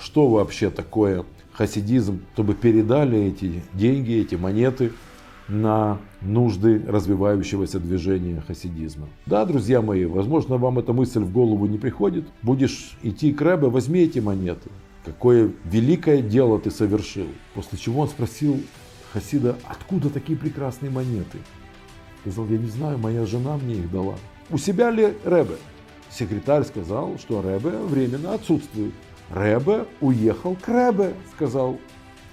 что вообще такое хасидизм, чтобы передали эти деньги, эти монеты на нужды развивающегося движения хасидизма. Да, друзья мои, возможно, вам эта мысль в голову не приходит. Будешь идти к Рэбе, возьми эти монеты. Какое великое дело ты совершил. После чего он спросил Хасида, откуда такие прекрасные монеты? Сказал, я не знаю, моя жена мне их дала. У себя ли Рэбе? Секретарь сказал, что Рэбе временно отсутствует. Рэбе уехал к Рэбе, сказал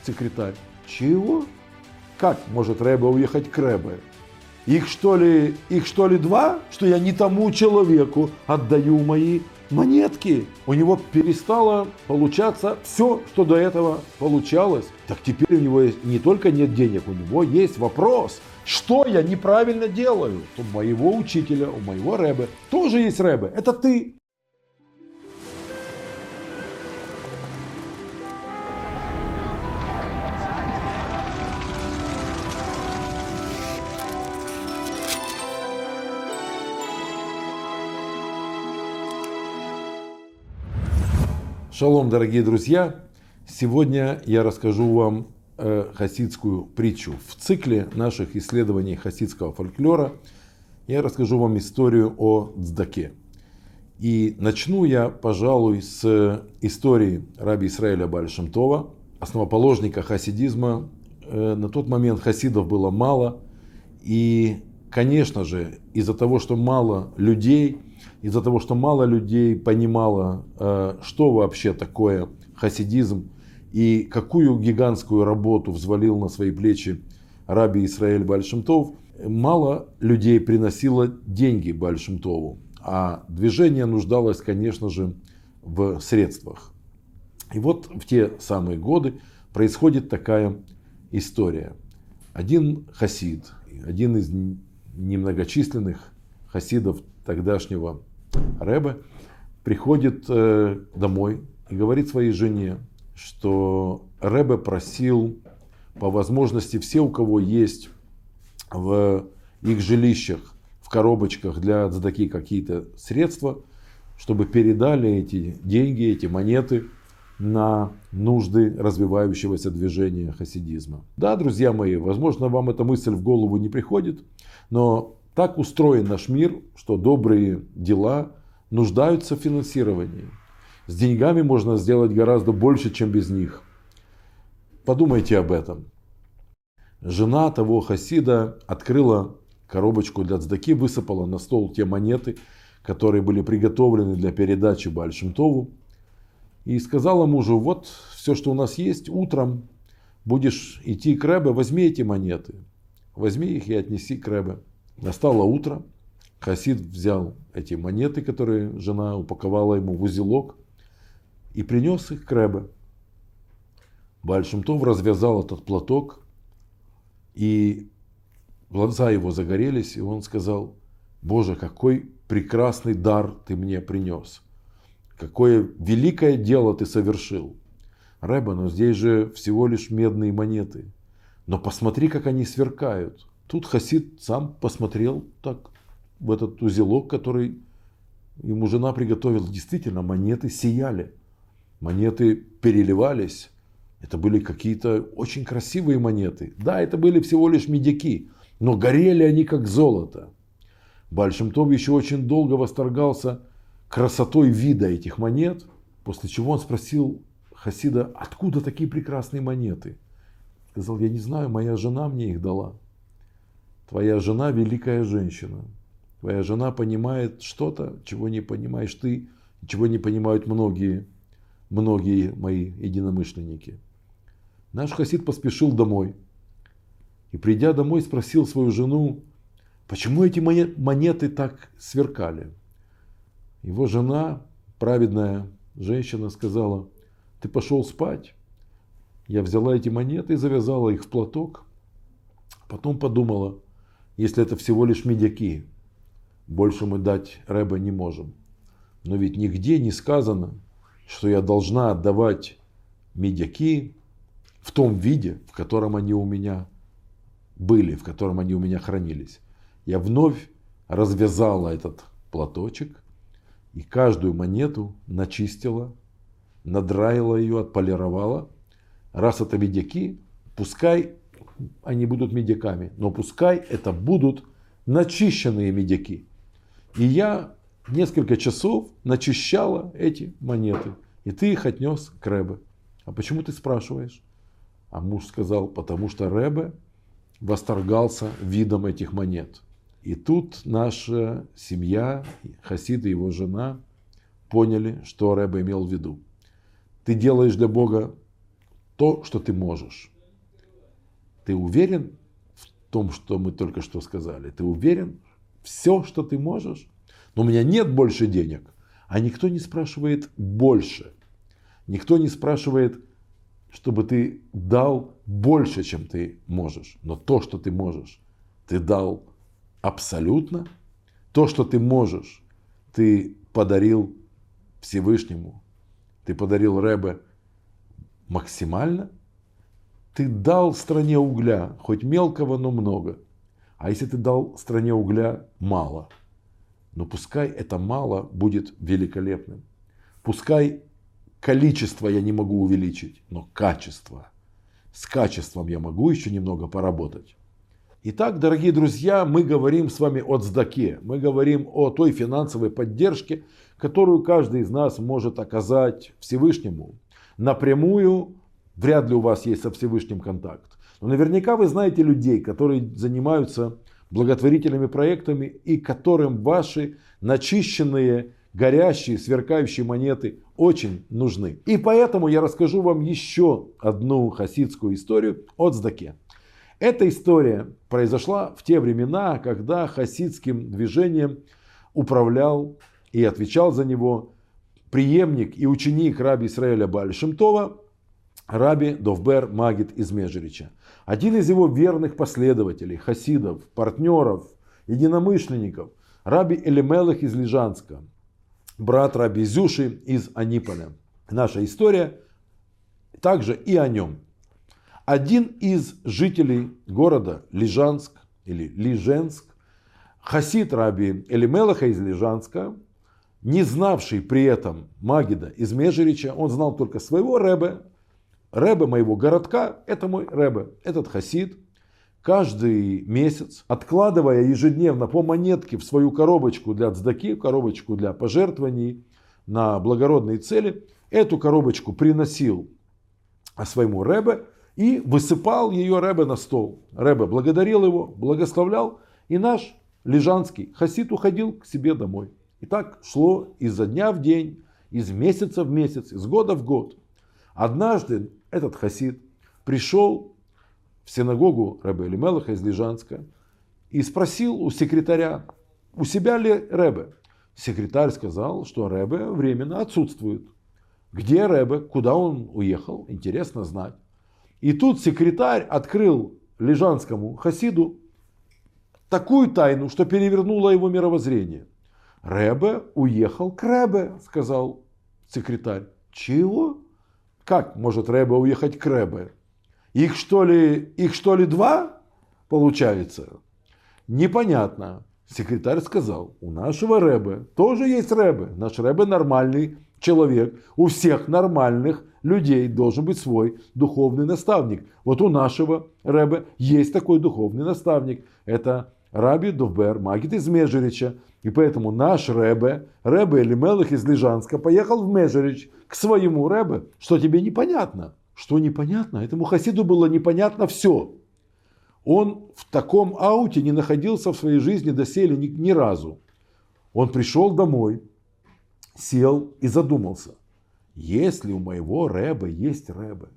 секретарь. Чего? Как может Рэбе уехать к Рэбе? Их что ли, их что ли два, что я не тому человеку отдаю мои монетки. У него перестало получаться все, что до этого получалось. Так теперь у него не только нет денег, у него есть вопрос, что я неправильно делаю. У моего учителя, у моего рэбе тоже есть рэбе. Это ты. Шалом, дорогие друзья! Сегодня я расскажу вам э, хасидскую притчу. В цикле наших исследований хасидского фольклора я расскажу вам историю о Цдаке. И начну я, пожалуй, с истории раби Исраиля Бальшемтова, основоположника хасидизма. Э, на тот момент хасидов было мало. И, конечно же, из-за того, что мало людей – из-за того, что мало людей понимало, э, что вообще такое хасидизм и какую гигантскую работу взвалил на свои плечи раби Исраэль Бальшемтов, мало людей приносило деньги Бальшемтову, а движение нуждалось, конечно же, в средствах. И вот в те самые годы происходит такая история. Один хасид, один из немногочисленных хасидов тогдашнего Рэбе приходит э, домой и говорит своей жене, что Рэбе просил по возможности все, у кого есть в их жилищах, в коробочках для задаки какие-то средства, чтобы передали эти деньги, эти монеты на нужды развивающегося движения хасидизма. Да, друзья мои, возможно, вам эта мысль в голову не приходит, но так устроен наш мир, что добрые дела нуждаются в финансировании. С деньгами можно сделать гораздо больше, чем без них. Подумайте об этом. Жена того хасида открыла коробочку для цдаки, высыпала на стол те монеты, которые были приготовлены для передачи Бальшемтову. И сказала мужу, вот все, что у нас есть, утром будешь идти к Рэбе, возьми эти монеты. Возьми их и отнеси к Рэбе. Настало утро. Хасид взял эти монеты, которые жена упаковала ему в узелок, и принес их к Рэбе. Бальшемтов развязал этот платок, и глаза его загорелись, и он сказал, Боже, какой прекрасный дар ты мне принес. Какое великое дело ты совершил. Рэба, но здесь же всего лишь медные монеты. Но посмотри, как они сверкают. Тут Хасид сам посмотрел так в этот узелок, который ему жена приготовила. Действительно, монеты сияли, монеты переливались. Это были какие-то очень красивые монеты. Да, это были всего лишь медяки, но горели они как золото. Бальшемтов еще очень долго восторгался красотой вида этих монет, после чего он спросил Хасида, откуда такие прекрасные монеты? Сказал, я не знаю, моя жена мне их дала. Твоя жена великая женщина. Твоя жена понимает что-то, чего не понимаешь ты, чего не понимают многие, многие мои единомышленники. Наш хасид поспешил домой. И придя домой, спросил свою жену, почему эти монеты так сверкали. Его жена, праведная женщина, сказала, ты пошел спать. Я взяла эти монеты и завязала их в платок. Потом подумала, если это всего лишь медяки. Больше мы дать Рэбе не можем. Но ведь нигде не сказано, что я должна отдавать медяки в том виде, в котором они у меня были, в котором они у меня хранились. Я вновь развязала этот платочек и каждую монету начистила, надраила ее, отполировала. Раз это медяки, пускай они будут медяками, но пускай это будут начищенные медяки. И я несколько часов начищала эти монеты. И ты их отнес к Рэбе. А почему ты спрашиваешь? А муж сказал, потому что Рэбе восторгался видом этих монет. И тут наша семья, Хасид и его жена, поняли, что Рэбе имел в виду. Ты делаешь для Бога то, что ты можешь. Ты уверен в том, что мы только что сказали? Ты уверен? Все, что ты можешь? Но у меня нет больше денег. А никто не спрашивает больше. Никто не спрашивает, чтобы ты дал больше, чем ты можешь. Но то, что ты можешь, ты дал абсолютно. То, что ты можешь, ты подарил Всевышнему. Ты подарил Рэбе максимально. Ты дал стране угля, хоть мелкого, но много. А если ты дал стране угля мало, но пускай это мало будет великолепным. Пускай количество я не могу увеличить, но качество. С качеством я могу еще немного поработать. Итак, дорогие друзья, мы говорим с вами о цдаке. Мы говорим о той финансовой поддержке, которую каждый из нас может оказать Всевышнему. Напрямую вряд ли у вас есть со Всевышним контакт. Но наверняка вы знаете людей, которые занимаются благотворительными проектами и которым ваши начищенные, горящие, сверкающие монеты очень нужны. И поэтому я расскажу вам еще одну хасидскую историю от Здаке. Эта история произошла в те времена, когда хасидским движением управлял и отвечал за него преемник и ученик раби Исраэля Бальшемтова, раби Довбер Магит из Межерича. Один из его верных последователей, хасидов, партнеров, единомышленников, раби Элемелых из Лежанска, брат раби Зюши из Аниполя. Наша история также и о нем. Один из жителей города Лежанск или Лиженск, хасид раби Элемелаха из Лежанска, не знавший при этом Магида из Межерича, он знал только своего Рэбе. Рэбе моего городка, это мой Рэбе, этот хасид. Каждый месяц, откладывая ежедневно по монетке в свою коробочку для цдаки, коробочку для пожертвований на благородные цели, эту коробочку приносил своему Рэбе и высыпал ее Рэбе на стол. Рэбе благодарил его, благословлял, и наш Лежанский хасид уходил к себе домой. И так шло изо дня в день, из месяца в месяц, из года в год. Однажды этот хасид пришел в синагогу Рэбе Элимелаха из Лежанска и спросил у секретаря, у себя ли Рэбе. Секретарь сказал, что Рэбе временно отсутствует. Где Рэбе, куда он уехал, интересно знать. И тут секретарь открыл лежанскому хасиду такую тайну, что перевернуло его мировоззрение – Рэбе уехал к Рэбе, сказал секретарь. Чего? Как может Рэбе уехать к Рэбе? Их что ли, их что ли два получается? Непонятно. Секретарь сказал, у нашего Рэбе тоже есть Рэбе. Наш Рэбе нормальный человек. У всех нормальных людей должен быть свой духовный наставник. Вот у нашего Рэбе есть такой духовный наставник. Это Раби Дувбер, Магит из Межерича. И поэтому наш Рэбе, Рэбе Элимелых из Лежанска, поехал в Межерич к своему Рэбе. Что тебе непонятно? Что непонятно? Этому хасиду было непонятно все. Он в таком ауте не находился в своей жизни доселе ни, ни разу. Он пришел домой, сел и задумался. Если у моего Рэбе есть Рэбе,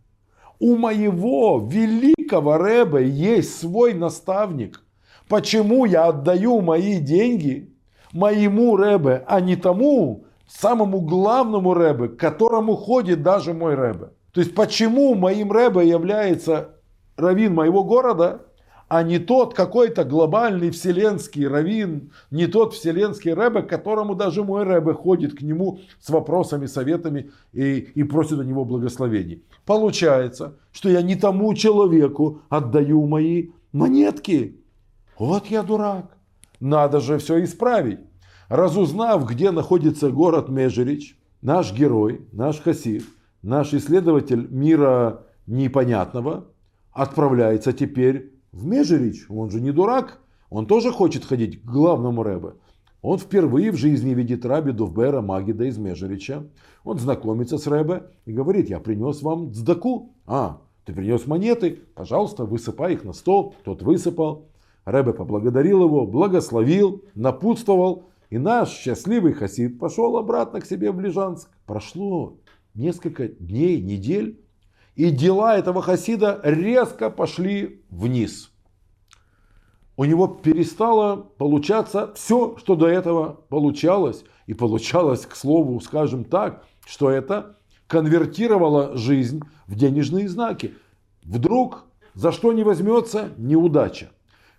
у моего великого Рэбе есть свой наставник – Почему я отдаю мои деньги моему Рэбе, а не тому самому главному Рэбе, к которому ходит даже мой Рэбе? То есть почему моим Рэбе является раввин моего города, а не тот какой-то глобальный вселенский раввин, не тот вселенский Рэбе, к которому даже мой Рэбе ходит к нему с вопросами, советами и, и просит у него благословений. Получается, что я не тому человеку отдаю мои монетки, вот я дурак. Надо же все исправить. Разузнав, где находится город Межерич, наш герой, наш хасид, наш исследователь мира непонятного отправляется теперь в Межерич. Он же не дурак, он тоже хочет ходить к главному Рэбе. Он впервые в жизни видит Раби Довбера Магида из Межерича. Он знакомится с Рэбе и говорит, я принес вам цдаку. А, ты принес монеты, пожалуйста, высыпай их на стол. Тот высыпал. Рэбе поблагодарил его, благословил, напутствовал. И наш счастливый хасид пошел обратно к себе в Лежанск. Прошло несколько дней, недель. И дела этого хасида резко пошли вниз у него перестало получаться все, что до этого получалось. И получалось, к слову, скажем так, что это конвертировало жизнь в денежные знаки. Вдруг за что не возьмется неудача.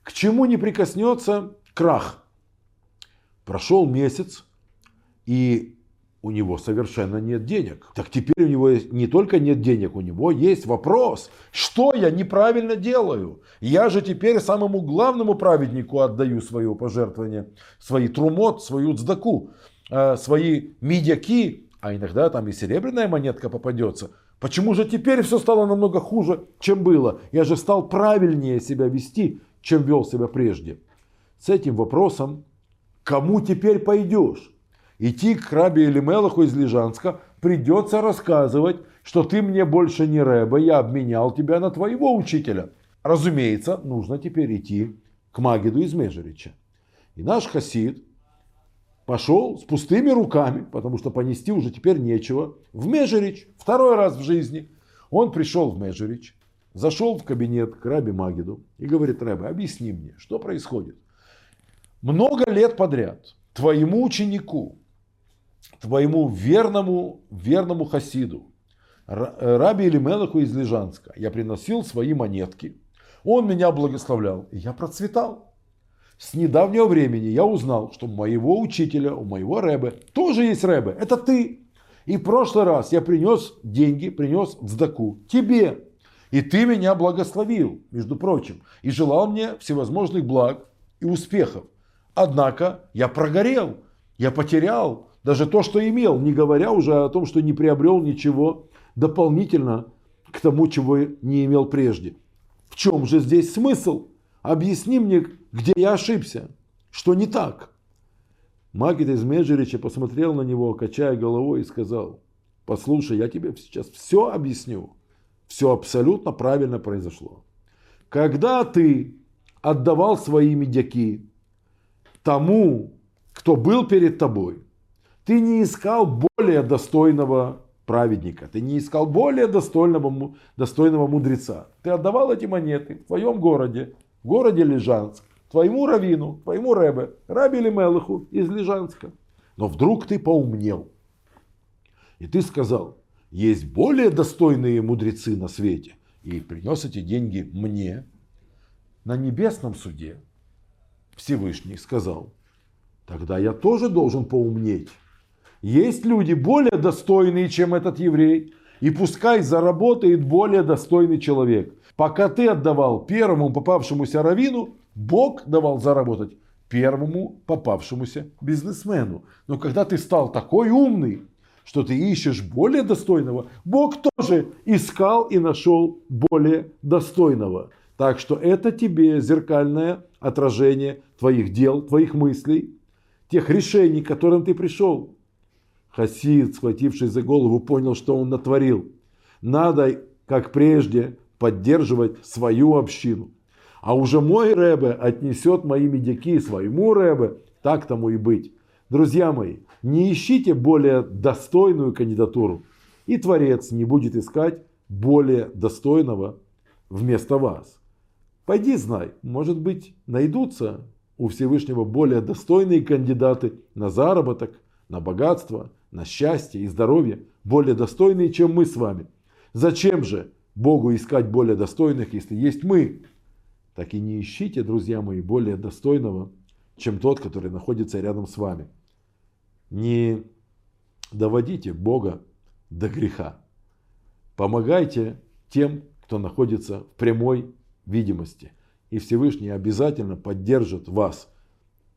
К чему не прикоснется крах. Прошел месяц, и у него совершенно нет денег. Так теперь у него не только нет денег, у него есть вопрос, что я неправильно делаю. Я же теперь самому главному праведнику отдаю свое пожертвование, свои трумот, свою цдаку, э, свои медяки, а иногда там и серебряная монетка попадется. Почему же теперь все стало намного хуже, чем было? Я же стал правильнее себя вести, чем вел себя прежде. С этим вопросом, кому теперь пойдешь? идти к Раби Элимелаху из Лежанска, придется рассказывать, что ты мне больше не Рэба, я обменял тебя на твоего учителя. Разумеется, нужно теперь идти к Магиду из Межерича. И наш хасид пошел с пустыми руками, потому что понести уже теперь нечего, в Межерич, второй раз в жизни. Он пришел в Межерич, зашел в кабинет к Раби Магиду и говорит, Рэбе, объясни мне, что происходит. Много лет подряд твоему ученику твоему верному, верному хасиду, Раби Элимелаху из Лежанска, я приносил свои монетки. Он меня благословлял, и я процветал. С недавнего времени я узнал, что у моего учителя, у моего Рэбе тоже есть Рэбе. Это ты. И в прошлый раз я принес деньги, принес цдаку тебе. И ты меня благословил, между прочим, и желал мне всевозможных благ и успехов. Однако я прогорел, я потерял даже то, что имел, не говоря уже о том, что не приобрел ничего дополнительно к тому, чего не имел прежде. В чем же здесь смысл? Объясни мне, где я ошибся, что не так. Магит из Межерича посмотрел на него, качая головой и сказал, послушай, я тебе сейчас все объясню. Все абсолютно правильно произошло. Когда ты отдавал свои медяки тому, кто был перед тобой, ты не искал более достойного праведника, ты не искал более достойного, достойного мудреца. Ты отдавал эти монеты в твоем городе, в городе Лежанск, твоему равину, твоему рэбе, раби Лемелаху из Лежанска. Но вдруг ты поумнел. И ты сказал, есть более достойные мудрецы на свете. И принес эти деньги мне. На небесном суде Всевышний сказал, тогда я тоже должен поумнеть есть люди более достойные, чем этот еврей. И пускай заработает более достойный человек. Пока ты отдавал первому попавшемуся равину, Бог давал заработать первому попавшемуся бизнесмену. Но когда ты стал такой умный, что ты ищешь более достойного, Бог тоже искал и нашел более достойного. Так что это тебе зеркальное отражение твоих дел, твоих мыслей, тех решений, к которым ты пришел. Хасид, схватившись за голову, понял, что он натворил. Надо, как прежде, поддерживать свою общину. А уже мой Рэбе отнесет мои медики своему Рэбе, так тому и быть. Друзья мои, не ищите более достойную кандидатуру, и Творец не будет искать более достойного вместо вас. Пойди знай, может быть, найдутся у Всевышнего более достойные кандидаты на заработок, на богатство, на счастье и здоровье, более достойные, чем мы с вами. Зачем же Богу искать более достойных, если есть мы? Так и не ищите, друзья мои, более достойного, чем тот, который находится рядом с вами. Не доводите Бога до греха. Помогайте тем, кто находится в прямой видимости. И Всевышний обязательно поддержит вас,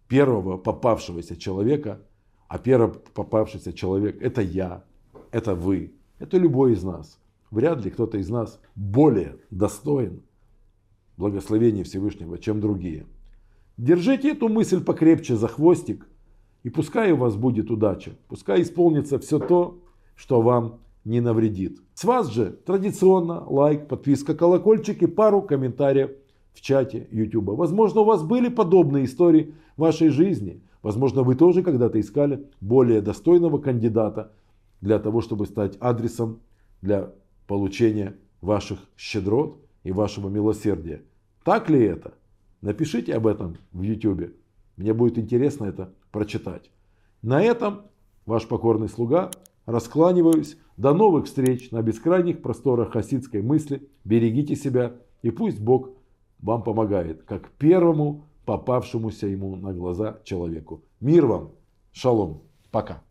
первого попавшегося человека, а первый попавшийся человек – это я, это вы, Это любой из нас. Вряд ли кто-то из нас более достоин благословения Всевышнего, чем другие. Держите эту мысль покрепче за хвостик, и пускай у вас будет удача. Пускай исполнится все то, что вам не навредит. С вас же традиционно лайк, подписка, колокольчик и пару комментариев в чате YouTube. Возможно, у вас были подобные истории в вашей жизни. Возможно, вы тоже когда-то искали более достойного кандидата для того, чтобы стать адресом для получения ваших щедрот и вашего милосердия. Так ли это? Напишите об этом в YouTube. Мне будет интересно это прочитать. На этом ваш покорный слуга раскланиваюсь. До новых встреч на бескрайних просторах хасидской мысли. Берегите себя и пусть Бог вам помогает, как первому попавшемуся ему на глаза человеку. Мир вам! Шалом! Пока!